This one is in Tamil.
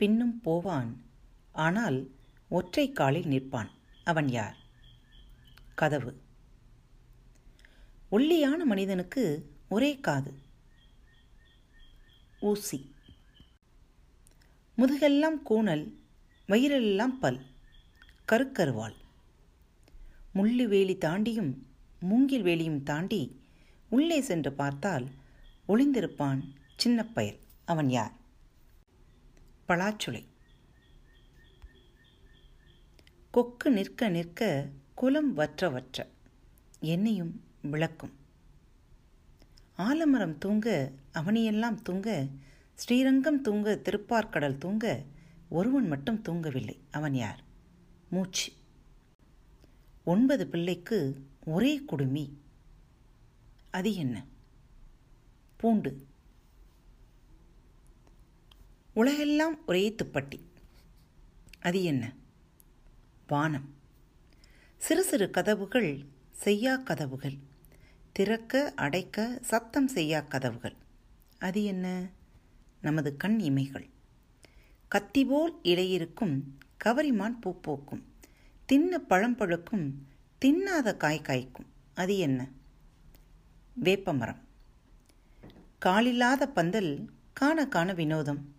பின்னும் போவான். ஆனால் ஒற்றை காலில் நிற்பான். அவன் யார்? கதவு. ஒல்லியான மனிதனுக்கு ஒரே காது. ஊசி. முதுகெல்லாம் கூணல் வயிறெல்லாம் பல் கருக்கருவாள். முள்ளு வேலி தாண்டியும் மூங்கில் வேலியும் தாண்டி உள்ளே சென்று பார்த்தால் ஒளிந்திருப்பான் சின்னப்பயல். அவன் யார்? பலாச்சுளை. கொக்கு நிற்க நிற்க குலம் வற்ற வற்ற என்னையும் விளக்கும். ஆலமரம் தூங்க அவனியெல்லாம் தூங்க ஸ்ரீரங்கம் தூங்க திருப்பார்க்கடல் தூங்க ஒருவன் மட்டும் தூங்கவில்லை அவன் யார்? மூச்சு. ஒன்பது பிள்ளைக்கு ஒரே குடுமி. அது என்ன? பூண்டு. உலகெல்லாம் ஒரே துப்பட்டி. அது என்ன? வானம். சிறு சிறு கதவுகள் செய்யா கதவுகள். திறக்க அடைக்க சத்தம் செய்யா கதவுகள். அது என்ன? நமது கண் இமைகள். கத்திபோல் இலையிருக்கும் கவரிமான் பூ பூக்கும் தின்ன பழம் பழுக்கும் தின்னாத காய் காய்க்கும். அது என்ன? வேப்பமரம். காலில்லாத பந்தல் காண காண வினோதம்.